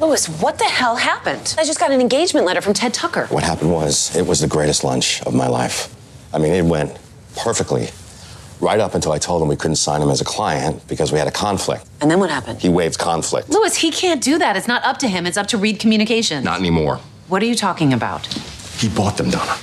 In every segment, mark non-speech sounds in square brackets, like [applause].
Louis, what the hell happened? I just got an engagement letter from Ted Tucker. What happened was, it was the greatest lunch of my life. I mean, it went perfectly. Right up until I told him we couldn't sign him as a client because we had a conflict. And then what happened? He waived conflict. Louis, he can't do that. It's not up to him. It's up to Reed Communications. Not anymore. What are you talking about? He bought them, Donna.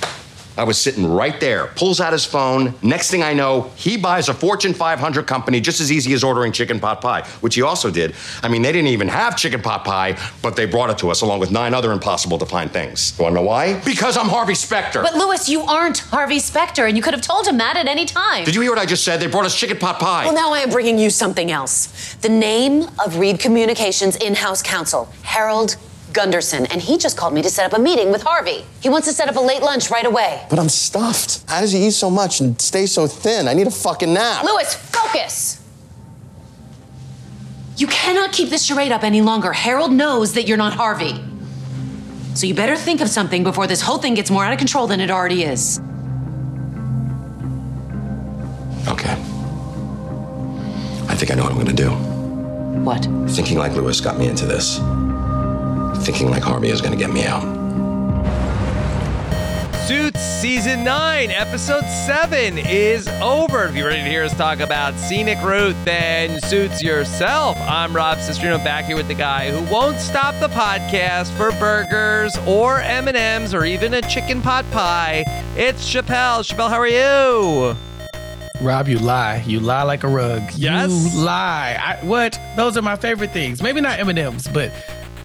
I was sitting right there, pulls out his phone. Next thing I know, he buys a Fortune 500 company just as easy as ordering chicken pot pie, which he also did. I mean, they didn't even have chicken pot pie, but they brought it to us along with nine other impossible to find things. You wanna know why? Because I'm Harvey Specter. But Louis, you aren't Harvey Specter, and you could have told him that at any time. Did you hear what I just said? They brought us chicken pot pie. Well, now I am bringing you something else. The name of Reed Communications in-house counsel, Harold Gunderson, and he just called me to set up a meeting with Harvey. He wants to set up a late lunch right away. But I'm stuffed. How does he eat so much and stay so thin? I need a fucking nap. Louis, focus! You cannot keep this charade up any longer. Harold knows that you're not Harvey. So you better think of something before this whole thing gets more out of control than it already is. Okay. I think I know what I'm gonna do. What? Thinking like Louis got me into this. Thinking like Harvey is gonna get me out. Suits Season 9, Episode 7 is over. If you're ready to hear us talk about Scenic Route, then Suits yourself. I'm Rob Cesternino back here with the guy who won't stop the podcast for burgers or M&Ms or even a chicken pot pie. It's Chappell. Chappell, how are you? Rob, you lie. You lie like a rug. Yes. You lie. I, what? Those are my favorite things. Maybe not M&M's, but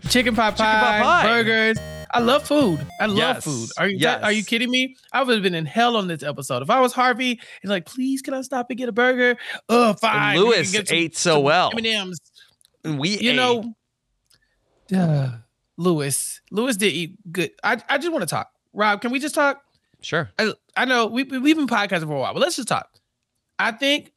chicken pot pie, pot pie. burgers. I love food. I love Yes. food. Are you Yes. are you kidding me? I would have been in hell on this episode. If I was Harvey, he's like, please, can I stop and get a burger? Oh, fine. And Louis some- ate so well. M&M's. We You ate. know, uh, Louis. Louis did eat good. I, I just want to talk. Rob, can we just talk? Sure. I, I know we- we've been podcasting for a while, but let's just talk. I think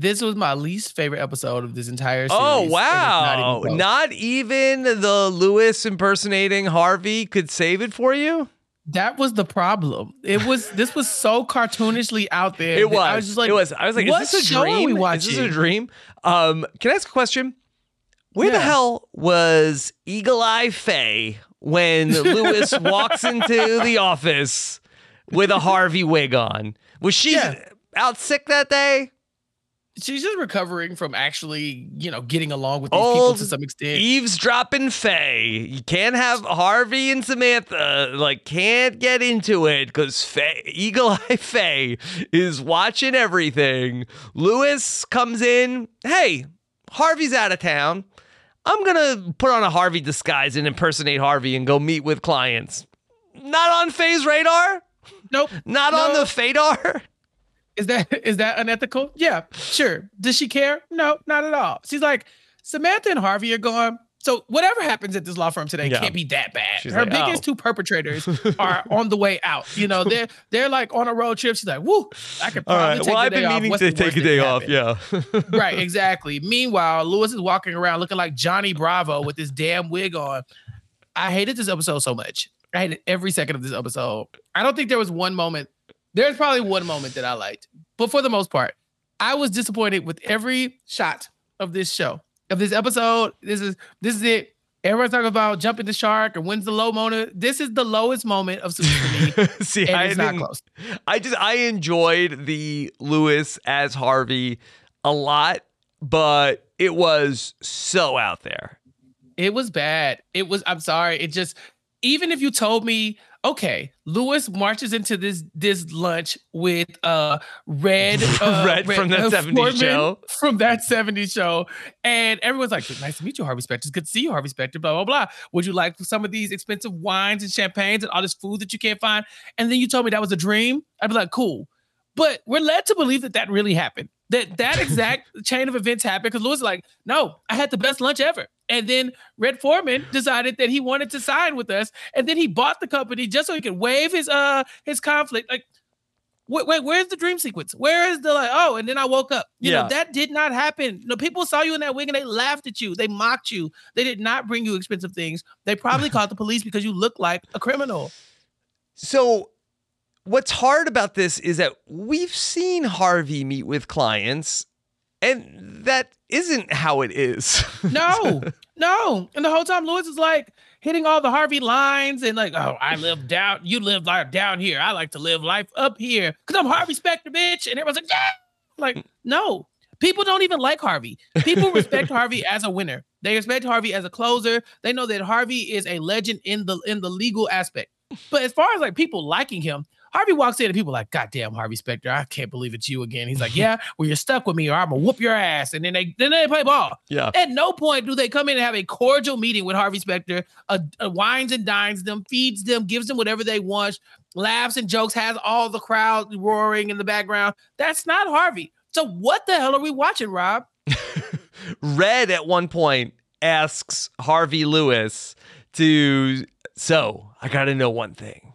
this was my least favorite episode of this entire series. Oh it's not even wow! Not even the Louis impersonating Harvey could save it for you. that was the problem. It was this was so cartoonishly out there. It was. I was just like, it was. I was like, what is this a dream? we Is this a dream? Um, can I ask a question? Where the hell was Eagle Eye Faye when [laughs] Louis walks into the office with a Harvey wig on? Was she Yeah. out sick that day? She's just recovering from actually, you know, getting along with these people to some extent. eavesdropping Faye. You can't have Harvey and Samantha. Like, can't get into it because Eagle [laughs] Eye Faye is watching everything. Louis comes in. Hey, Harvey's out of town. I'm gonna put on a Harvey disguise and impersonate Harvey and go meet with clients. Not on Faye's radar. Nope. Not on the Fadar. Is that [laughs] is that unethical? Yeah, sure. Does she care? No, not at all. She's like, Samantha and Harvey are going. So whatever happens at this law firm today Yeah. can't be that bad. She's Her like, biggest oh. two perpetrators [laughs] are on the way out. You know, they're they're like on a road trip. She's like, woo, I could probably right. take Well, I've been off. meaning What's to take a day off. Yeah. [laughs] right, exactly. Meanwhile, Louis is walking around looking like Johnny Bravo with his damn wig on. I hated this episode so much. I hated every second of this episode. I don't think there was one moment. There's probably one moment that I liked, but for the most part, I was disappointed with every shot of this show, of this episode. This is this is it. Everyone's talking about jumping the shark and when's the low moment. This is the lowest moment of Suits [laughs] for me. See, I it's didn't- close. I just I enjoyed the Louis as Harvey a lot, but it was so out there. It was bad. It was. I'm sorry. It just. Even if you told me, okay, Louis marches into this this lunch with uh red [laughs] uh, Red from that 70s Foreman show. from that 70s show, and everyone's like, "Nice to meet you, Harvey Specter. It's good to see you, Harvey Specter." Blah blah blah. Would you like some of these expensive wines and champagnes and all this food that you can't find? And then you told me that was a dream. I'd be like, cool. But we're led to believe that that really happened. That that exact [laughs] chain of events happened because Louis is like, no, I had the best lunch ever. And then Red Foreman decided that he wanted to sign with us, and then he bought the company just so he could waive his uh his conflict. Like, wait, wait, where's the dream sequence? Where is the like? Oh, and then I woke up. You Yeah. know that did not happen. No, people saw you in that wig and they laughed at you. They mocked you. They did not bring you expensive things. They probably [laughs] called the police because you look like a criminal. So, what's hard about this is that we've seen Harvey meet with clients, and that isn't how it is. [laughs] No, no. And the whole time Louis is like hitting all the Harvey lines and like, oh, I live down, you live life down here. I like to live life up here because I'm Harvey Specter, bitch. And everyone's like, yeah. Like, no. People don't even like Harvey. People [laughs] respect Harvey as a winner. They respect Harvey as a closer. They know that Harvey is a legend in the in the legal aspect. But as far as like people liking him, Harvey walks in and people are like, God damn, Harvey Specter, I can't believe it's you again. He's like, Yeah, [laughs] well, you're stuck with me, or I'm gonna whoop your ass. And then they then they play ball. yeah. At no point do they come in and have a cordial meeting with Harvey Specter, uh, uh, wines and dines them, feeds them, gives them whatever they want, laughs and jokes, has all the crowd roaring in the background. That's not Harvey. So what the hell are we watching, Rob? [laughs] Red at one point asks Harvey Louis to, so I got to know one thing.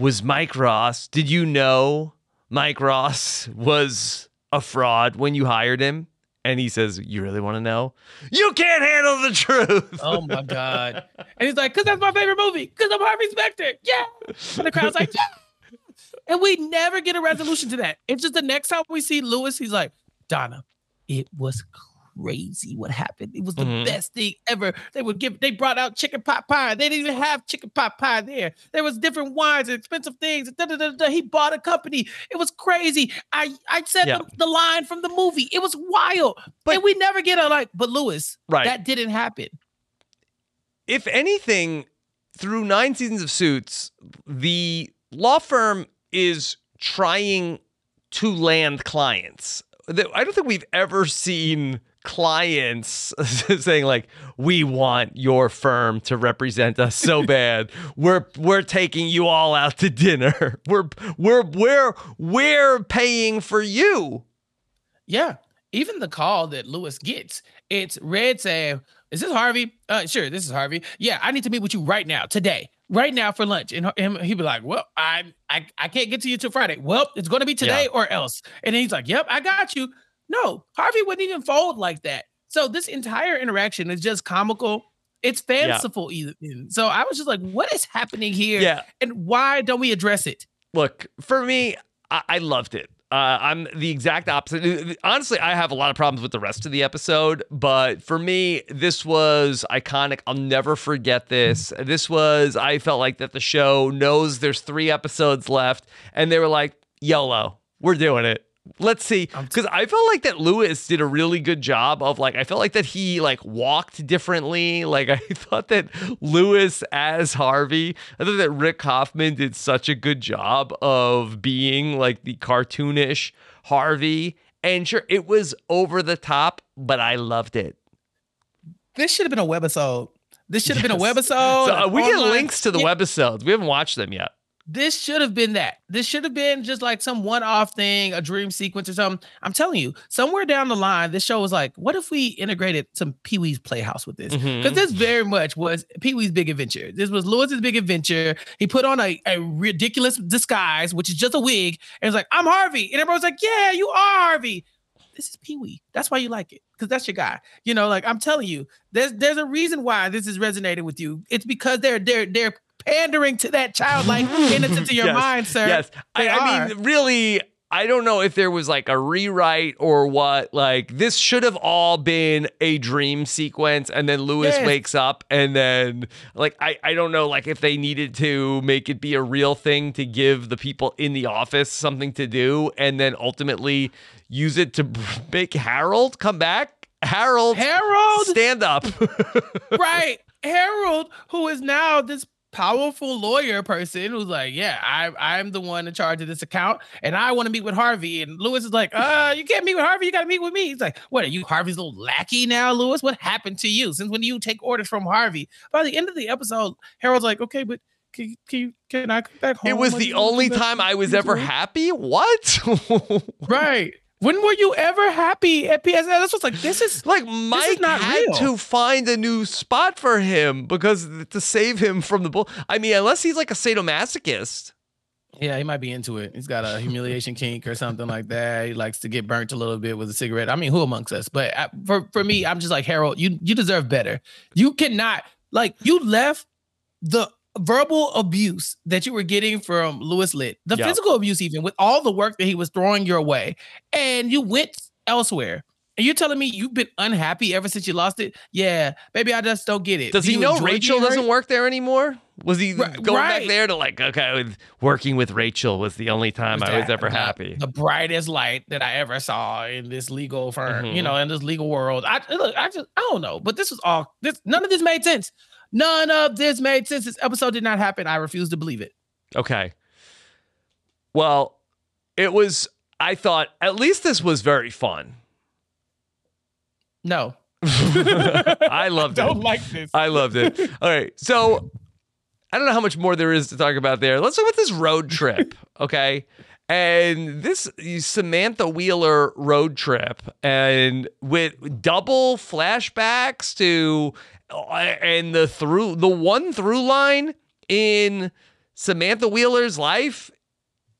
Was Mike Ross, did you know Mike Ross was a fraud when you hired him? And he says, You really want to know? You can't handle the truth. Oh my [laughs] God. and he's like, because that's my favorite movie, because I'm Harvey Specter. Yeah. And the crowd's like, yeah. And we never get a resolution to that. It's just the next time we see Louis, he's like, Donna, it was crazy what happened. It was the Mhm. best thing ever. They would give, they brought out chicken pot pie. They didn't even have chicken pot pie there. There was different wines and expensive things. Da, da, da, da. He bought a company. It was crazy. I, I said Yeah. the, the line from the movie. It was wild. But- and we never get a like, but Louis, Right. that didn't happen. if anything, through nine seasons of Suits, the law firm is trying to land clients. I don't think we've ever seen clients [laughs] saying like we want your firm to represent us so [laughs] bad we're we're taking you all out to dinner [laughs] we're we're we're we're paying for you Yeah. Even the call that Louis gets, it's Red saying, Is this Harvey? Uh, sure, this is Harvey. Yeah, I need to meet with you right now, today, right now for lunch. And him, he'd be like, Well, I, I I can't get to you till Friday. Well, it's gonna be today or else. And then he's like, Yep, I got you. No, Harvey wouldn't even fold like that. So this entire interaction is just comical. It's fanciful even. So I was just like, what is happening here? Yeah. And why don't we address it? Look, for me, I, I loved it. Uh, I'm the exact opposite. Honestly, I have a lot of problems with the rest of the episode, but for me, this was iconic. I'll never forget this. This was, I felt like that the show knows there's three episodes left, and they were like, YOLO, we're doing it. Let's see, because I felt like that Louis did a really good job of like I felt like that he like walked differently. [laughs] Like I thought that Louis as Harvey, I thought that Rick Hoffman did such a good job of being like the cartoonish Harvey. And sure, it was over the top, but I loved it. This should have been a webisode. This should have been a Yes. webisode. So uh, we get links to the skit. webisodes. We haven't watched them yet. This should have been that. This should have been just like some one-off thing, a dream sequence or something. I'm telling you, somewhere down the line, this show was like, what if we integrated some Pee Wee's Playhouse with this? Because Mhm. this very much was Pee Wee's Big Adventure. This was Louis's Big Adventure. He put on a, a ridiculous disguise, which is just a wig, and it's like, I'm Harvey. And everyone's like, yeah, you are Harvey. This is Pee Wee. That's why you like it. Because that's your guy. You know, like I'm telling you, there's there's a reason why this is resonating with you. It's because they're they're they're pandering to that childlike innocence of your [laughs] Yes, mind, sir. Yes. I, I mean, really, I don't know if there was like a rewrite or what. Like, this should have all been a dream sequence. And then Louis Yes. wakes up. And then, like, I, I don't know, like, if they needed to make it be a real thing to give the people in the office something to do and then ultimately use it to make Harold come back. Harold, Harold, stand up. [laughs] right? Harold, who is now this powerful lawyer person who's like, yeah, I, I'm the one in charge of this account, and I want to meet with Harvey. And Louis is like, uh, you can't meet with Harvey. You got to meet with me. He's like, what are you, Harvey's little lackey now, Louis? What happened to you since when you take orders from Harvey? By the end of the episode, Harold's like, okay, but can, can, can I come back home? it was the only time I was ever happy. What? [laughs] Right. When were you ever happy at PSN? That's what's like, this is Like Mike not had real. to find a new spot for him because to save him from the bull. I mean, unless he's like a sadomasochist. Yeah, he might be into it. He's got a humiliation kink or something like that. He likes to get burnt a little bit with a cigarette. I mean, who amongst us? But I, for for me, I'm just like Harold. You you deserve better. You cannot like you left the verbal abuse that you were getting from Louis Litt, the Yeah. physical abuse, even with all the work that he was throwing your way, and you went elsewhere. And you're telling me you've been unhappy ever since you lost it? Yeah, maybe I just don't get it. Does Do he you know Rachel doesn't work there anymore? Was he Right- going back there to like, okay, with- working with Rachel was the only time I was that ever the- happy? The brightest light that I ever saw in this legal firm, you Mhm. know, in this legal world. I look, I just I don't know, but this was all this none of this made sense. None of this made sense. This episode did not happen. I refuse to believe it. Okay. Well, it was, I thought, at least this was very fun. No. [laughs] I loved it. don't like this. I loved it. All right. So I don't know how much more there is to talk about there. Let's talk about this road trip. [laughs] Okay. And this Samantha Wheeler road trip, and with double flashbacks to, and the through the one through line in Samantha Wheeler's life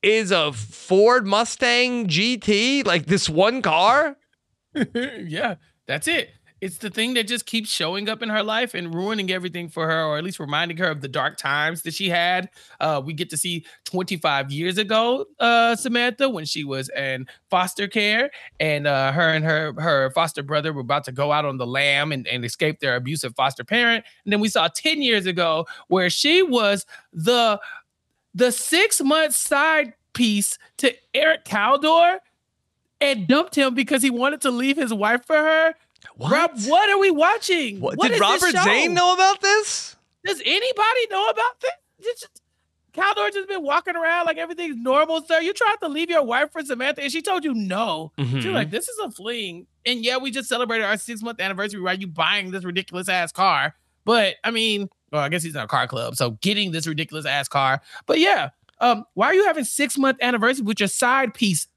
is a Ford Mustang GT, like this one car. [laughs] yeah, that's it. It's the thing that just keeps showing up in her life and ruining everything for her, or at least reminding her of the dark times that she had. Uh, we get to see 25 years ago, uh, Samantha, when she was in foster care, and uh, her and her her foster brother were about to go out on the lam and, and escape their abusive foster parent. And then we saw 10 years ago where she was the the six month side piece to Eric Caldor and dumped him because he wanted to leave his wife for her. What? Rob, what are we watching? What- What did Robert? Zane know about this? Does anybody know about this? Caldor just been walking around like everything's normal, sir. You tried to leave your wife for Samantha, and she told you no. Mhm. She's like, "This is a fling." And yeah, we just celebrated our six month anniversary. Why you buying this ridiculous ass car? But I mean, well, I guess he's in a car club, so getting this ridiculous ass car. But yeah, um, why are you having six month anniversary with your side piece,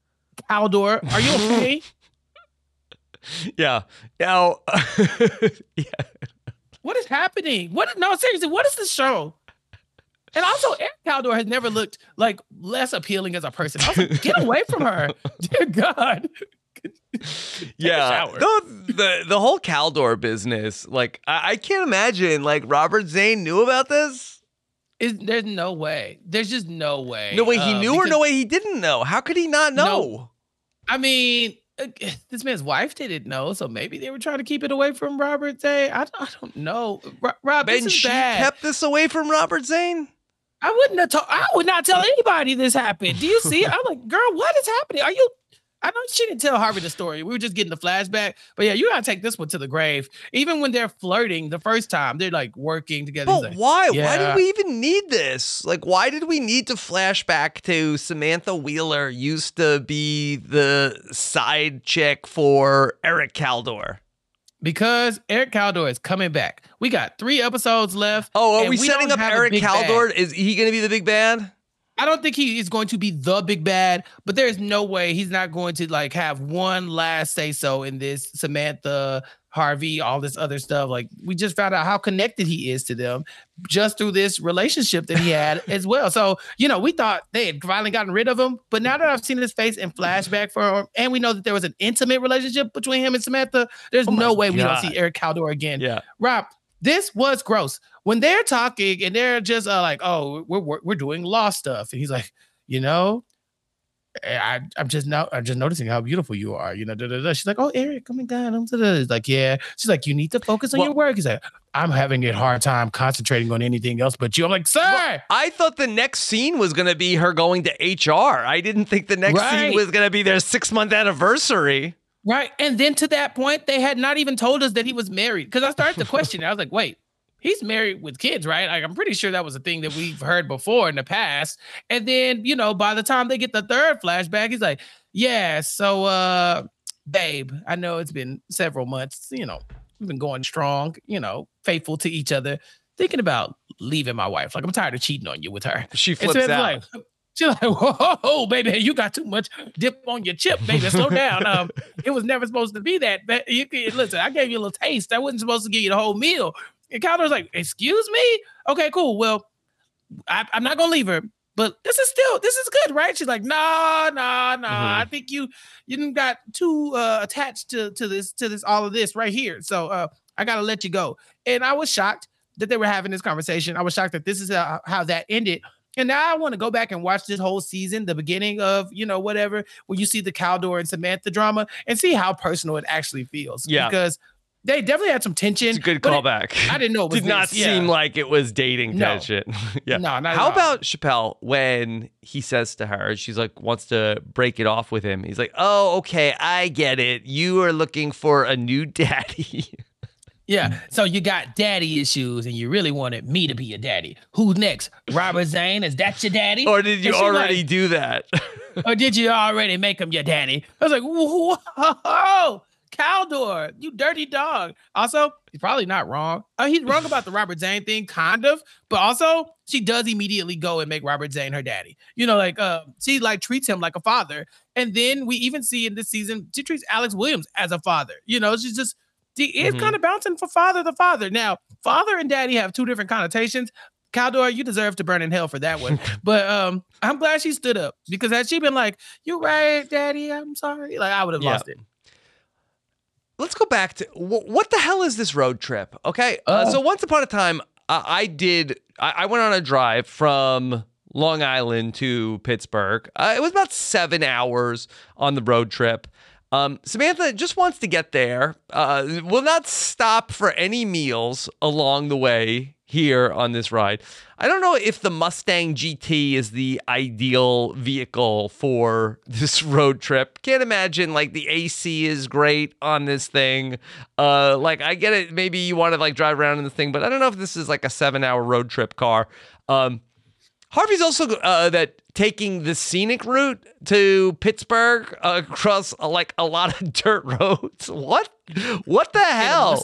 Caldor? Are you okay? [laughs] [laughs] Yeah. Now, [laughs] yeah. What is happening? What? No, seriously, what is this show? And also, Eric Caldor has never looked like less appealing as a person. Also, get away from her, [laughs] dear God. yeah. No, the the whole Caldor business, like I, I can't imagine like Robert Zane knew about this. Is there's no way. There's just no way. No way he Uh, knew or no way he didn't know. How could he not know? No. I mean, Uh, this man's wife didn't know, so maybe they were trying to keep it away from Robert Zane. I, I don't know. Ro- Rob, And she bad. kept this away from Robert Zane. I wouldn't have told. I would not tell anybody this happened. Do you see? I'm like, girl, what is happening? Are you? I know she didn't tell Harvey the story. We were just getting the flashback. But yeah, you gotta take this one to the grave. Even when they're flirting the first time, they're like working together. But like, why? Why did we even need this? Like, why did we need to flashback to Samantha Wheeler used to be the side chick for Eric Caldor? because Eric Caldor is coming back. We got three episodes left. Oh, are and we, setting up Eric bad. Caldor? Is he going to be the big bad? I don't think he is going to be the big bad, but there's no way he's not going to like have one last say so in this Samantha, Harvey, all this other stuff. Like we just found out how connected he is to them just through this relationship that he had [laughs] as well. So, you know, we thought they had finally gotten rid of him, but now that I've seen his face in flashback for him, and we know that there was an intimate relationship between him and Samantha, there's Oh no way we don't see Eric Caldor again. Yeah. Rob, this was gross. When they're talking and they're just uh, like, "Oh, we're, we're we're doing law stuff," and he's like, "You know, eh, I I'm just now I'm just noticing how beautiful you are." You know, da, da, da. she's like, "Oh, Eric, oh my God," I'm. He's like, "Yeah." She's like, "You need to focus on Well- your work." He's like, "I'm having a hard time concentrating on anything else but you." I'm like, "Sir." I thought the next scene was going to be her going to HR. I didn't think the next scene was going to be their six month anniversary. Right. And then to that point, they had not even told us that he was married. Because I started to question it. I was like, wait, he's married with kids, right? Like I'm pretty sure that was a thing that we've heard before in the past. And then, you know, by the time they get the third flashback, he's like, Yeah, so uh babe, I know it's been several months, you know, we've been going strong, you know, faithful to each other, thinking about leaving my wife. Like I'm tired of cheating on you with her. She flips out. Like, [laughs] She's like, whoa, baby, you got too much dip on your chip, baby. Slow down. Um, it was never supposed to be that. But you can listen, I gave you a little taste. I wasn't supposed to give you the whole meal. And Caldor's like, excuse me? Okay, cool. Well, I, am not gonna leave her, but this is still this is good, right? She's like, nah, nah, nah. Mm-hmm. I think you you didn't got too uh, attached to to this to this all of this right here. So uh, I gotta let you go. And I was shocked that they were having this conversation. I was shocked that this is how, how that ended. And now I want to go back and watch this whole season, the beginning of, you know, whatever, when you see the Caldor and Samantha drama and see how personal it actually feels. Yeah. Because they definitely had some tension. It's a good callback. [laughs] I didn't know. It Did this. not yeah. seem like it was dating No. tension. [laughs] yeah. No, not How about Chappell when he says to her, she's like, wants to break it off with him. He's like, oh, okay, I get it. You are looking for a new [laughs] daddy. Yeah. So you got daddy issues and you really wanted me to be your daddy. Who's next? Robert Zane? Is that your daddy? or did you already like, do that? or did you already make him your daddy? I was like, whoa, Caldor, you dirty dog. Also, he's probably not wrong. Uh, he's wrong about the [laughs] Robert Zane thing, kind of, but also she does immediately go and make Robert Zane her daddy. You know, like uh, she like treats him like a father, and then we even see in this season she treats Alex Williams as a father. You know, she's just she is Mhm. kind of bouncing for father the father. Now, father and daddy have two different connotations. Caldor, you deserve to burn in hell for that one. [laughs] but um, I'm glad she stood up because had she been like, "You're right, Daddy, I'm sorry," like I would have Yeah. lost it. Let's go back to wh- what the hell is this road trip? Okay. Uh, Oh. so once upon a time, uh, I did, I, I went on a drive from Long Island to Pittsburgh. Uh, it was about seven hours on the road trip. Um, Samantha just wants to get there. Uh, will not stop for any meals along the way here on this ride. I don't know if the Mustang GT is the ideal vehicle for [laughs] this road trip. Can't imagine like the AC is great on this thing. Uh, like I get it. Maybe you want to like drive around in the thing, but I don't know if this is like a seven hour road trip car. Um, Harvey's also uh, that taking the scenic route to Pittsburgh uh, across uh, like a lot of [laughs] dirt roads. What? What the hell?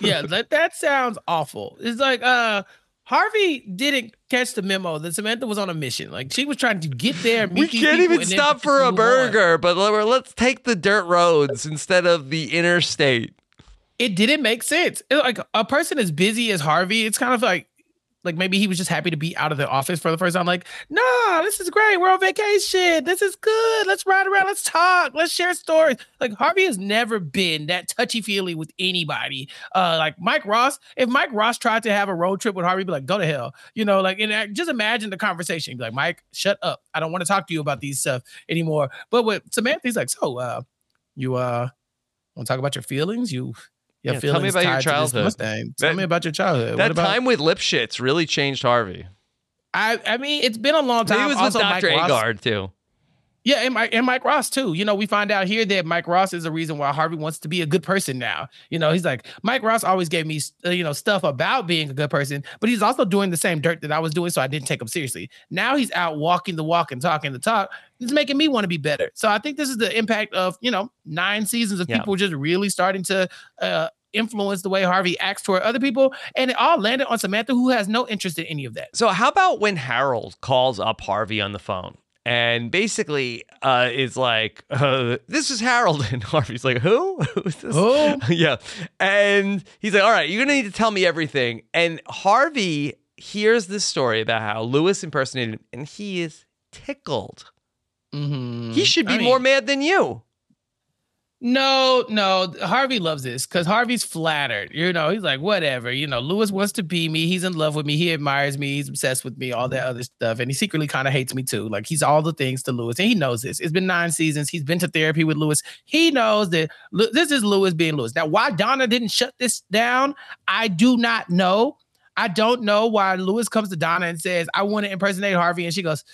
Yeah, that, that sounds awful. It's like uh Harvey didn't catch the memo that Samantha was on a mission. Like she was trying to get there. We can't even stop for a move on. burger, but let's take the dirt roads instead of the interstate. It didn't make sense. It- like a person as busy as Harvey, it's kind of like like maybe he was just happy to be out of the office for the first time. Like, nah, this is great. We're on vacation. This is good. Let's ride around. Let's talk. Let's share stories. Like Harvey has never been that touchy feely with anybody. Uh, like Mike Ross. If Mike Ross tried to have a road trip with Harvey, be like, go to hell. You know, like and uh, just imagine the conversation. Be like, Mike, shut up. I don't want to talk to you about these stuff anymore. But with Samantha, he's like, so uh, you uh want to talk about your feelings? You your Yeah, tell me about your tied to this childhood. Tell That- me about your childhood. That what about, time with Lipschitz really changed Harvey. I I mean, it's been a long time. He was also, with Dr. Mike Ross, Agard too. Yeah, and Mike and Mike Ross too. You know, we find out here that Mike Ross is the reason why Harvey wants to be a good person now. You know, he's like Mike Ross always gave me uh, you know stuff about being a good person, but he's also doing the same dirt that I was doing, so I didn't take him seriously. Now he's out walking the walk and talking the talk. It's making me want to be better. So I think this is the impact of you know nine seasons of Yeah. people just really starting to. uh influence the way Harvey acts toward other people and it all landed on Samantha who has no interest in any of that. So how about when Harold calls up Harvey on the phone and basically uh, is like, uh, "This is Harold," [laughs] and Harvey's like, "Who? [laughs] Who's this?" Who? [laughs] yeah, and he's like, "All right, you're gonna need to tell me everything." And Harvey hears this story about how Louis impersonated him, and he is tickled. Mhm. He should be I mean- more mad than you. No, no, Harvey loves this because Harvey's flattered. You know, he's like, whatever. You know, Louis wants to be me. He's in love with me. He admires me. He's obsessed with me. All that other stuff, and he secretly kind of hates me too. Like he's all the things to Louis, and he knows this. It's been nine seasons. He's been to therapy with Louis. He knows that this is Louis being Louis. Now, why Donna didn't shut this down, I do not know. I don't know why Louis comes to Donna and says, "I want to impersonate Harvey," and she goes.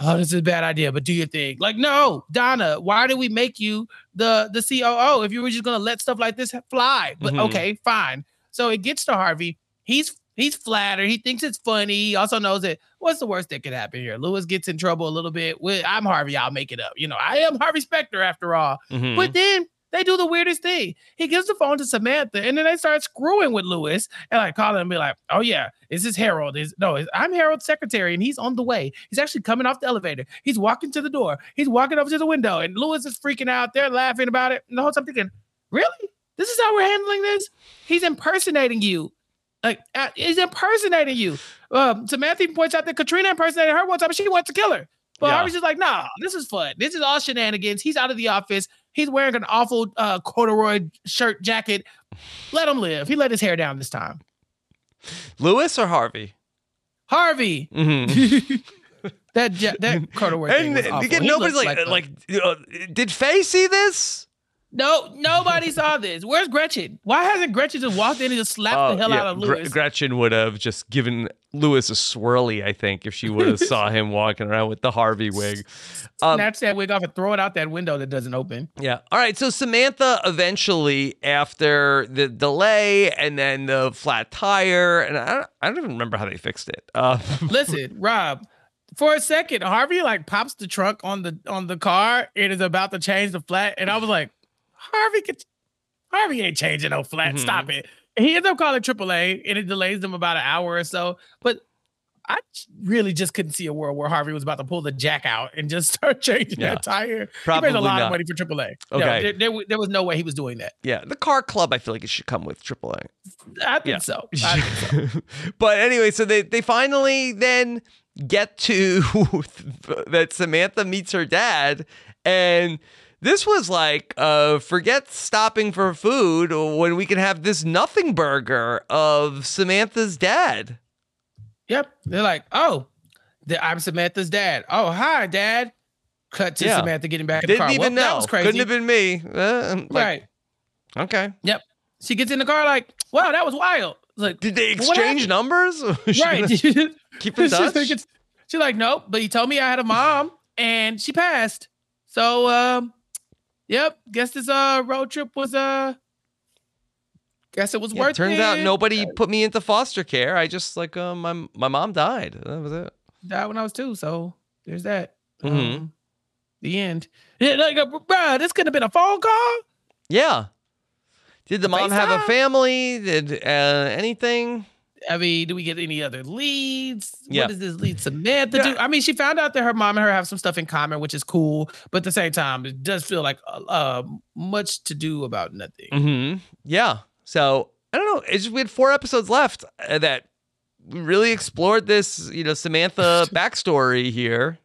Oh, this is a bad idea, but do your thing. Like, no, Donna, why did we make you the the COO if you were just gonna let stuff like this fly? But Mhm. okay, fine. So it gets to Harvey. He's he's flattered. He thinks it's funny. He also knows that what's the worst that could happen here? Louis gets in trouble a little bit. With I'm Harvey, I'll make it up. You know, I am Harvey Specter after all. Mhm. But then they do the weirdest thing. He gives the phone to Samantha, and then they start screwing with Louis and like calling and be like, "Oh yeah, is this Harold? Is no, I'm Harold's secretary, and he's on the way. He's actually coming off the elevator. He's walking to the door. He's walking over to the window, and Louis is freaking out. They're laughing about it, and the whole time thinking, really? This is how we're handling this? He's impersonating you." Like uh, he's impersonating you. Um, Samantha even points out that Katrina impersonated her one time. and She wants to kill her. But Yeah. Harvey's just like, nah, this is fun. This is all shenanigans. He's out of the office. He's wearing an awful uh, corduroy shirt jacket. Let him live. He let his hair down this time. Louis or Harvey? Harvey, hmm [laughs] that ja- that corduroy thing was again, nobody's looks like, a- like, uh, did Faye see this? no, nobody saw this. Where's Gretchen? Why hasn't Gretchen just walked in and just slapped the hell out of Oh, Louis? Gretchen would have just given Louis a swirly, I think, if she would have [laughs] saw him walking around with the Harvey wig. Um, Snatch that wig off and throw it out that window that doesn't open. Yeah. All right. So Samantha eventually, after the delay and then the flat tire, and I don't, I don't even remember how they fixed it. Uh, [laughs] Listen, Rob, for a second, Harvey like pops the trunk on the on the car It is about to change the flat, and I was like, Harvey could, Harvey ain't changing no flat. Mhm. Stop it. He ends up calling AAA, and it delays them about an hour or so. But I really just couldn't see a world where Harvey was about to pull the jack out and just [laughs] start changing Yeah. that tire. he Probably paid a lot not. of money for AAA. No, there, there, there was no way he was doing that. yeah. The car club, I feel like it should come with AAA. I think Yeah. so. I [laughs] think so. but anyway, so they, they finally then get to [laughs] that Samantha meets her dad. And this was like, uh, forget stopping for food when we can have this nothing burger of Samantha's dad. Yep. They're like, oh, I'm Samantha's dad. Oh, hi, dad. Cut to Yeah. Samantha getting back in the Didn't car. even well, know. That was crazy. Couldn't have been me. Uh, like, right. Okay. Yep. She gets in the car like, wow, that was wild. Like, Did they exchange numbers? [laughs] Right. [laughs] Keep in touch. She's like, nope. But he told me I had a mom and she passed. So, um, yep. Guess this uh road trip was uh, guess it was Yeah, worth turns it. Turns out nobody put me into foster care. I just like uh, my my mom died. That was it. died when I was two. So there's that. Mhm. Um, the end. Yeah, like, bruh, this could have been a phone call. Yeah. Did the mom have a family? Did uh, anything? I mean, do we get any other leads? Yeah. What does this lead Samantha do? I mean, she found out that her mom and her have some stuff in common, which is cool. But at the same time, it does feel like uh, uh, much to do about nothing. Mm-hmm. Yeah. So I don't know. It's just, we had four episodes left uh, that really explored this, you know, Samantha [laughs] backstory here.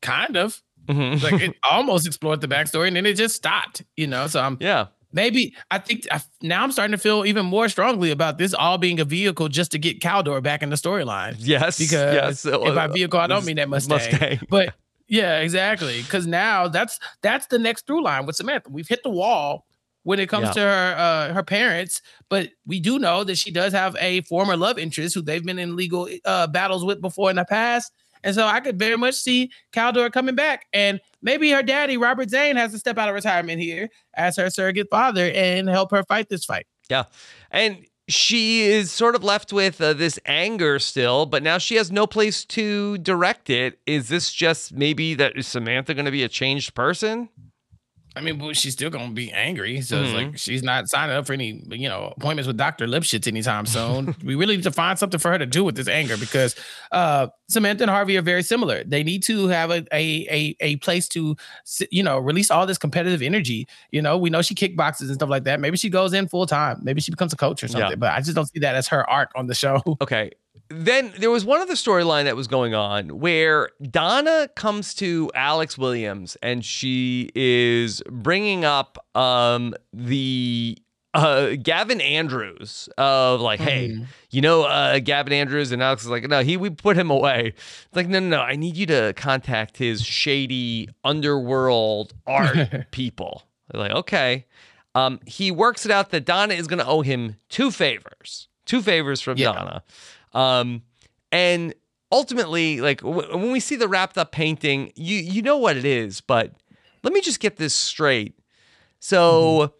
Kind of Mhm. like it [laughs] almost explored the backstory, and then it just stopped. You know, so I'm yeah. Maybe I think I, now I'm starting to feel even more strongly about this all being a vehicle just to get Caldor back in the storyline. Yes. Because yes. if by vehicle, I don't mean that Mustang. Mustang. [laughs] But yeah, exactly. Because now that's that's the next through line with Samantha. We've hit the wall when it comes Yeah. to her uh, her parents, but we do know that she does have a former love interest who they've been in legal uh, battles with before in the past. And so I could very much see Caldor coming back, and maybe her daddy Robert Zane has to step out of retirement here as her surrogate father and help her fight this fight. Yeah. And she is sort of left with uh, this anger still, but now she has no place to direct it. Is this just maybe that is Samantha going to be a changed person? I mean, but she's still gonna be angry. So it's Mhm. like she's not signing up for any, you know, appointments with Dr. Lipschitz anytime soon. [laughs] we really need to find something for her to do with this anger because uh Samantha and Harvey are very similar. They need to have a a a, a place to you know release all this competitive energy. You know, we know she kickboxes and stuff like that. Maybe she goes in full time. Maybe she becomes a coach or something. Yeah. But I just don't see that as her arc on the show. [laughs] Okay. Then there was one other storyline that was going on where Donna comes to Alex Williams and she is bringing up um, the uh, Gavin Andrews of like, hey, Mhm. you know, uh, Gavin Andrews, and Alex is like, no, he we put him away. It's like, no, no, no, I need you to contact his shady underworld art [laughs] people. They're like, okay. Um, he works it out that Donna is going to owe him two favors, two favors from Yeah. Donna. Um, and ultimately, like w- when we see the wrapped up painting, you you know what it is, but let me just get this straight. So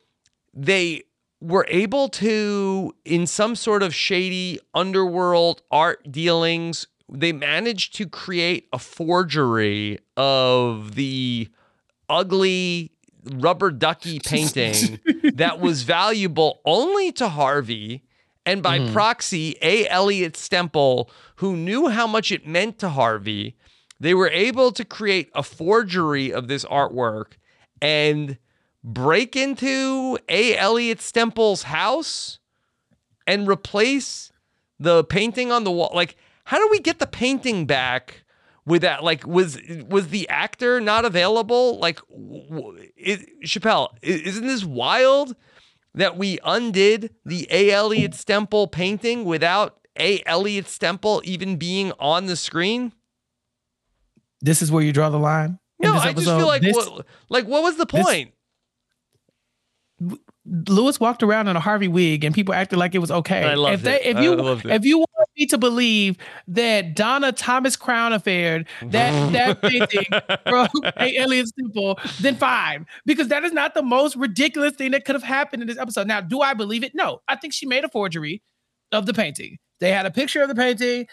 they were able to, in some sort of shady underworld art dealings, they managed to create a forgery of the ugly rubber ducky [laughs] painting that was valuable only to Harvey and by mm-hmm. proxy A. Elliot Stemple, who knew how much it meant to Harvey. They were able to create a forgery of this artwork and break into A. Elliot Stemple's house and replace the painting on the wall. Like, how do we get the painting back with that? Like, was was the actor not available? Like, it, Chappell, isn't this wild that we undid the A. Elliot Stemple painting without A. Elliot Stemple even being on the screen? This is where you draw the line. No, I just feel like This- what, like what was the point? Louis walked around in a Harvey wig and people acted like it was okay. I loved if they, it. If you if you want me to believe that Donna Thomas Crown affair that that [laughs] painting from A. Elliot Stemple, then fine, because that is not the most ridiculous thing that could have happened in this episode. Now, do I believe it? No, I think she made a forgery of the painting. They had a picture of the painting.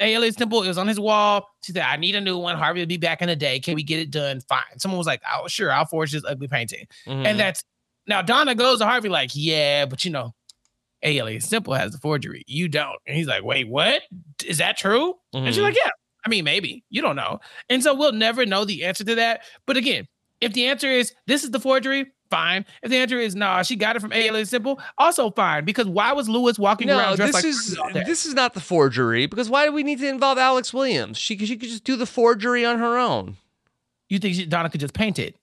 A. Elliot Stemple, it was on his wall. She said, I need a new one. Harvey will be back in a day. Can we get it done? Fine. Someone was like, Oh, sure, I'll forge this ugly painting. Mhm. And that's now Donna goes to Harvey like, yeah, but you know, A. Elliot Stemple has the forgery. You don't. And he's like, wait, what? Is that true? And she's Mhm. like, yeah. I mean, maybe. You don't know. And so we'll never know the answer to that. But again, if the answer is this is the forgery, fine. If the answer is nah, she got it from A. Elliot Stemple, also fine. Because why was Louis walking No, around dressed this like is this is not the forgery because why do we need to involve Alex Williams? She she could just do the forgery on her own. you think she, Donna could just paint it?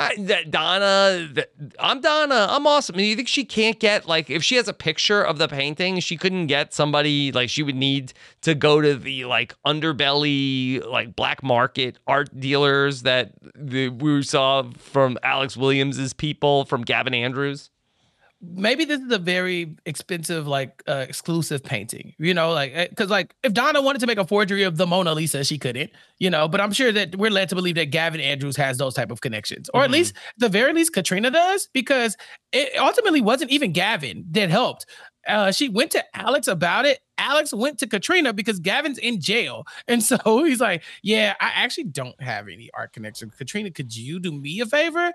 I, that Donna, that, I'm Donna. I'm awesome. you think she can't get like if she has a picture of the painting, she couldn't get somebody like she would need to go to the like underbelly like black market art dealers that the, we saw from Alex Williams's people from Gavin Andrews. Maybe this is a very expensive like uh, exclusive painting you know like because like if donna wanted to make a forgery of the mona lisa she couldn't you know but i'm sure that we're led to believe that gavin andrews has those type of connections or at Mhm. least the very least katrina does because it ultimately wasn't even gavin that helped uh, she went to Alex about it. Alex went to Katrina because Gavin's in jail. And so [laughs] he's like, Yeah, I actually don't have any art connection. Katrina, could you do me a favor?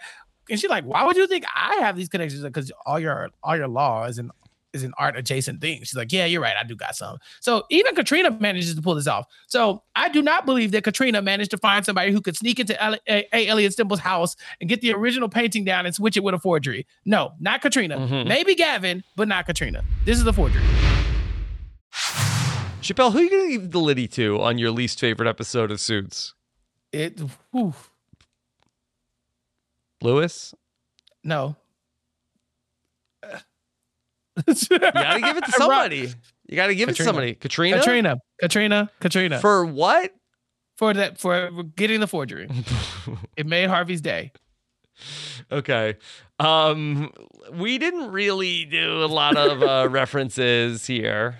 And she's like, Why would you think I have these connections? Because all your all your law is in is in art adjacent things. She's like, Yeah, you're right. I do got some. So even Katrina manages to pull this off. So I do not believe that Katrina managed to find somebody who could sneak into A. A. Elliot Stemple's house and get the original painting down and switch it with a forgery. No, not Katrina. Mhm. Maybe Gavin, but not Katrina. This is the forgery. Chappell, who are you gonna give the Liddy to on your least favorite episode of Suits? It whew, Louis? no. You gotta give it to [laughs] somebody. You gotta give it to somebody. Katrina? Katrina, Katrina, Katrina. For what? for that for getting the forgery. [laughs] it made Harvey's day. Okay. Um we didn't really do a lot of uh [laughs] references here.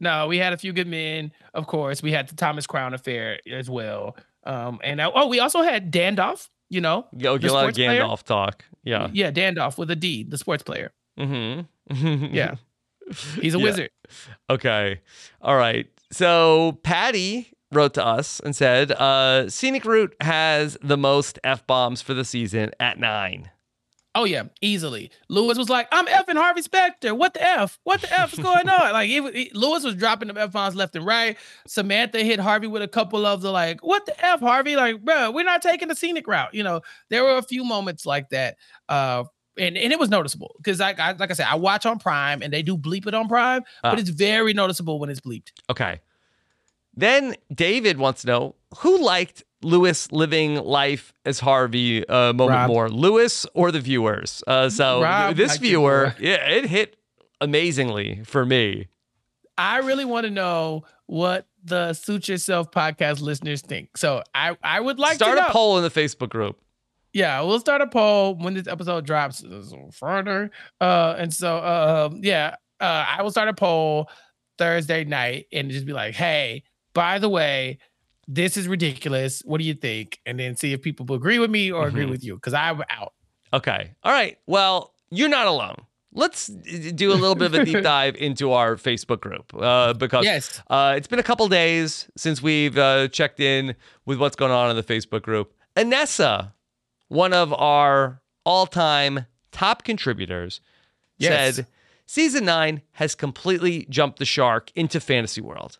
No, we had a few good men, of course. We had the Thomas Crown affair as well. Um, and uh, oh, we also had Dandoff, you know. Yo, get a lot of sports player? Talk. Yeah. Yeah, Dandoff with a D, the sports player. Mm-hmm. Yeah. [laughs] He's a Yeah. wizard. Okay. All right. So Patty wrote to us and said, uh, Scenic Route has the most F bombs for the season at nine. Oh yeah, easily. Louis was like, "I'm effing Harvey Specter. What the f? What the f is going on?" Like, Louis was dropping the f bombs left and right. Samantha hit Harvey with a couple of the like, "What the f, Harvey?" Like, bro, we're not taking the scenic route. You know, there were a few moments like that, uh, and and it was noticeable because, like, I, like I said, I watch on Prime and they do bleep it on Prime, Ah. but it's very noticeable when it's bleeped. Okay. Then David wants to know who liked Louis living life as Harvey a moment Rob. more, Louis or the viewers? Uh, so Rob this viewer, yeah, it hit amazingly for me. I really want to know what the Suit Yourself podcast listeners think. So I I would like Start to know. a poll in the Facebook group. Yeah, we'll start a poll when this episode drops uh, further. Uh, and so, uh, yeah, uh, I will start a poll Thursday night and just be like, hey, by the way, this is ridiculous. What do you think? And then see if people agree with me or agree Mhm. with you. Cause I'm out. Okay. All right. Well, you're not alone. Let's do a little bit of a deep [laughs] dive into our Facebook group uh, because Yes. uh, it's been a couple days since we've uh, checked in with what's going on in the Facebook group. Anessa, one of our all-time top contributors, Yes. said season nine has completely jumped the shark into fantasy world.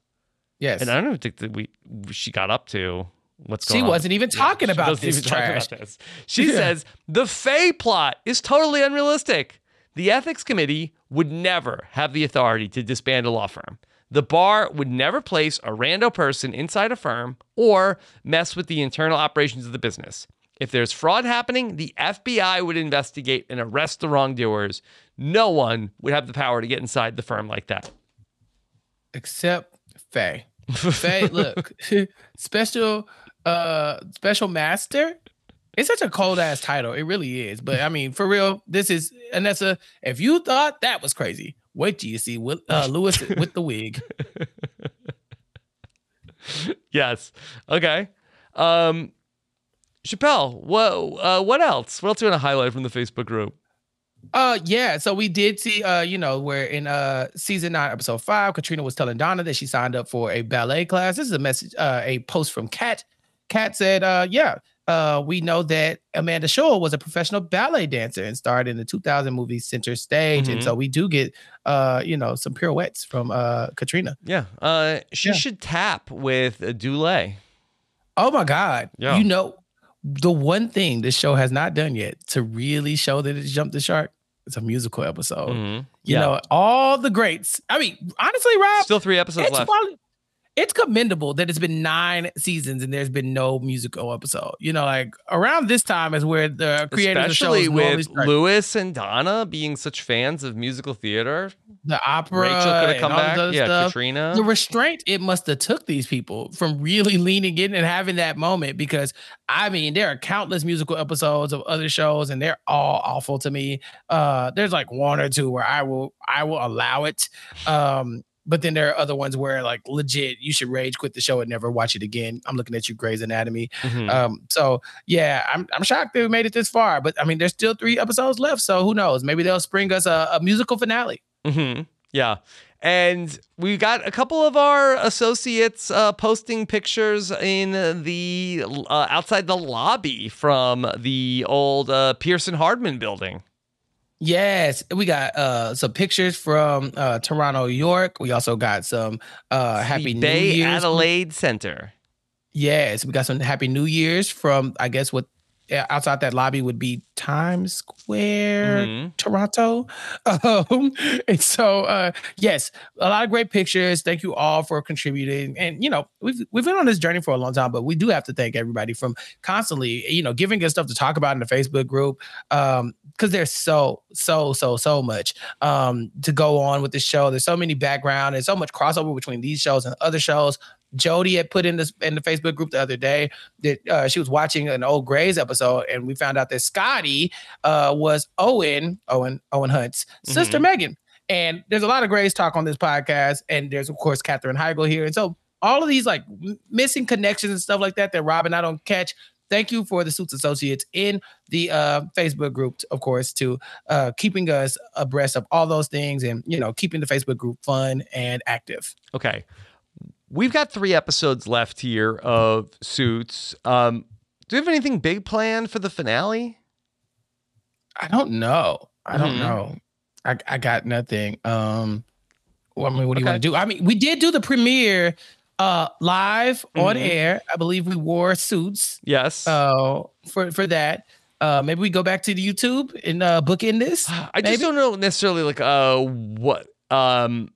Yes. And I don't even think that we she got up to what's She going on. She wasn't even talking she about this trash. about this. She Yeah. says the Faye plot is totally unrealistic. The ethics committee would never have the authority to disband a law firm. The bar would never place a rando person inside a firm or mess with the internal operations of the business. If there's fraud happening, the FBI would investigate and arrest the wrongdoers. No one would have the power to get inside the firm like that. Except Faye. Faye, look, [laughs] special uh special master. It's such a cold ass title. It really is. But I mean, for real, this is Anessa. If you thought that was crazy, wait till you see Will, uh, [laughs] Louis with the wig. yes. Okay. Um, Chappell, what uh, what else? What else are you want to highlight from the Facebook group? Uh yeah, so we did see uh you know where in uh season 9 episode 5 Katrina was telling Donna that she signed up for a ballet class. This is a message uh a post from Kat. Kat said uh yeah, uh we know that Amanda Schull was a professional ballet dancer and starred in the 2000 movie Center Stage and Mhm. so we do get uh you know some pirouettes from uh Katrina. Yeah. Uh, she Yeah. should tap with a Dulé. Oh my god. Yeah. You know the one thing this show has not done yet to really show that it's jumped the shark it's a musical episode. Mhm. You Yeah. know, all the greats. I mean, honestly, Rob, Still three episodes left. probably it's commendable that it's been nine seasons and there's been no musical episode. You know, like around this time is where the creators Especially of shows with Louis and Donna being such fans of musical theater. the opera. Rachel could have come back. Yeah, stuff. Katrina. the restraint it must have took these people from really [laughs] leaning in and having that moment because I mean there are countless musical episodes of other shows and they're all awful to me. Uh there's like one or two where I will I will allow it. Um but then there are other ones where like legit you should rage quit the show and never watch it again. I'm looking at you Grey's Anatomy. Mhm. Um so yeah, I'm I'm shocked they made it this far, but I mean there's still 3 episodes left, so who knows? Maybe they'll spring us a, a musical finale. hmm Yeah. And we got a couple of our associates uh, posting pictures in the uh, outside the lobby from the old uh, Pearson Hardman building. Yes, we got uh some pictures from uh Toronto, York. We also got some uh happy New Bay Year's. Adelaide Center. Yes, we got some happy New Year's from I guess what outside that lobby would be Times Square, Mhm. Toronto. [laughs] Um, and so uh yes, a lot of great pictures. Thank you all for contributing. And you know, we've we've been on this journey for a long time, but we do have to thank everybody from constantly, you know, giving us stuff to talk about in the Facebook group. Um, because there's so, so, so, so much um to go on with the show. There's so many background and so much crossover between these shows and other shows. Jody had put in this in the Facebook group the other day that uh, she was watching an old Grey's episode, and we found out that Scottie uh, was Owen, Owen, Owen Hunt's sister Megan. And there's a lot of Grey's talk on this podcast, and there's of course Katherine Heigl here, and so all of these like missing connections and stuff like that that Rob and I don't catch. Thank you for the Suits Associates in the uh, Facebook group, of course, to uh, keeping us abreast of all those things, and you know, keeping the Facebook group fun and active. Okay. We've got three episodes left here of Suits. Um, do you have anything big planned for the finale? I don't know. I don't Mhm. know. I, I got nothing. Um, well, I mean, what do you want to do? I mean, we did do the premiere uh live on Mhm. air. I believe we wore suits Yes. uh for for that. Uh maybe we go back to the YouTube and uh book in this. I just don't know necessarily like uh what um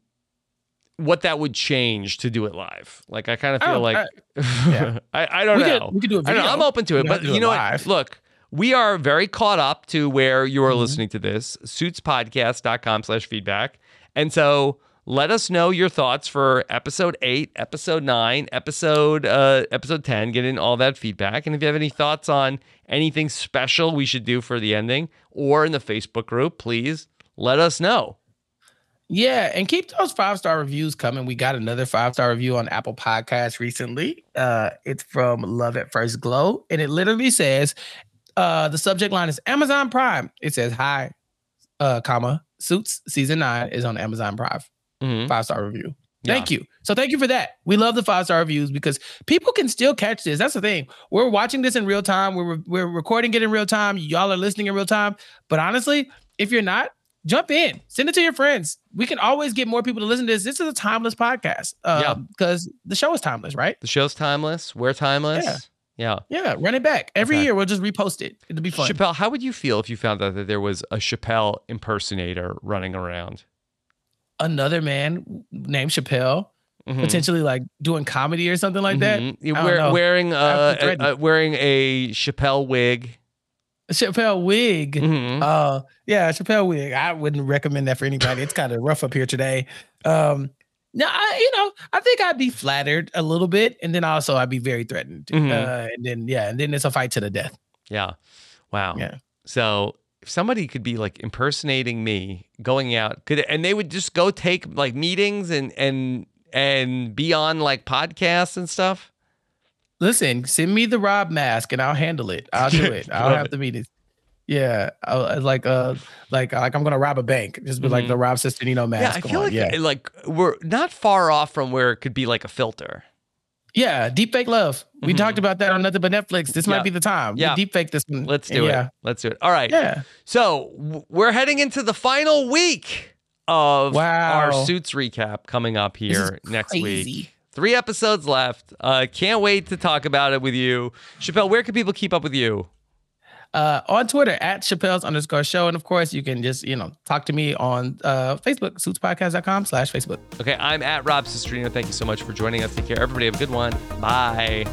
what that would change to do it live. Like I kind of feel Oh, like uh, [laughs] yeah. I, I don't we know. Could, we could do a I video. know. I'm open to it, We but you know live. what? Look, we are very caught up to where you are Mhm. listening to this, suitspodcast.com slash feedback. And so let us know your thoughts for episode eight, episode nine, episode uh episode 10, get in all that feedback. And if you have any thoughts on anything special we should do for the ending or in the Facebook group, please let us know. Yeah, and keep those five star reviews coming. We got another five star review on Apple Podcasts recently. Uh, it's from Love at First Glow, and it literally says, uh, the subject line is Amazon Prime. It says, "Hi, uh, comma Suits season nine is on Amazon Prime." Mhm. Five star review. Yeah. Thank you. So thank you for that. We love the five star reviews because people can still catch this. That's the thing. We're watching this in real time. We're we're recording it in real time. Y'all are listening in real time. But honestly, if you're not, jump in. Send it to your friends. We can always get more people to listen to this. This is a timeless podcast. Yeah. Because the show is timeless, right? The show's timeless. We're timeless. Yeah. Yeah. Yeah. Run it back every Okay. year. We'll just repost it. It'll be fun. Chappell, how would you feel if you found out that there was a Chappell impersonator running around? Another man named Chappell, Mhm. potentially like doing comedy or something like that. Mhm. Don't Wear- know. wearing I uh, feel threatened. uh, uh, wearing a Chappell wig. Chappell wig. Mhm. Uh, yeah, Chappell wig. I wouldn't recommend that for anybody. It's kind of rough up here today. Um, no, I, you know, I think I'd be flattered a little bit, and then also I'd be very threatened. Mhm. Uh, and then yeah, and then it's a fight to the death. Yeah. Wow. Yeah. So if somebody could be like impersonating me, going out, could and they would just go take like meetings and and and be on like podcasts and stuff. Listen, send me the Rob mask, and I'll handle it. I'll do it. [laughs] I'll have it. the meetings. Yeah, I'll, like uh, like like I'm gonna rob a bank. Just be like Mhm. the Rob Cesternino mask. yeah, I feel on. like yeah, like we're not far off from where it could be like a filter. yeah. Deep fake love. We Mhm. talked about that on nothing but Netflix. This Yeah. might be the time. Yeah. deep fake this one. Let's do yeah. it. Let's do it. All right. Yeah. So w- we're heading into the final week of our suits recap coming up here next week. Three episodes left. Uh, can't wait to talk about it with you. Chappell, where can people keep up with you? uh, on Twitter at Chappell's underscore show. And of course, you can just, you know, talk to me on uh, Facebook, suitspodcast.com slash Facebook. Okay, I'm at Rob Cesternino. Thank you so much for joining us. Take care, everybody. Have a good one. Bye.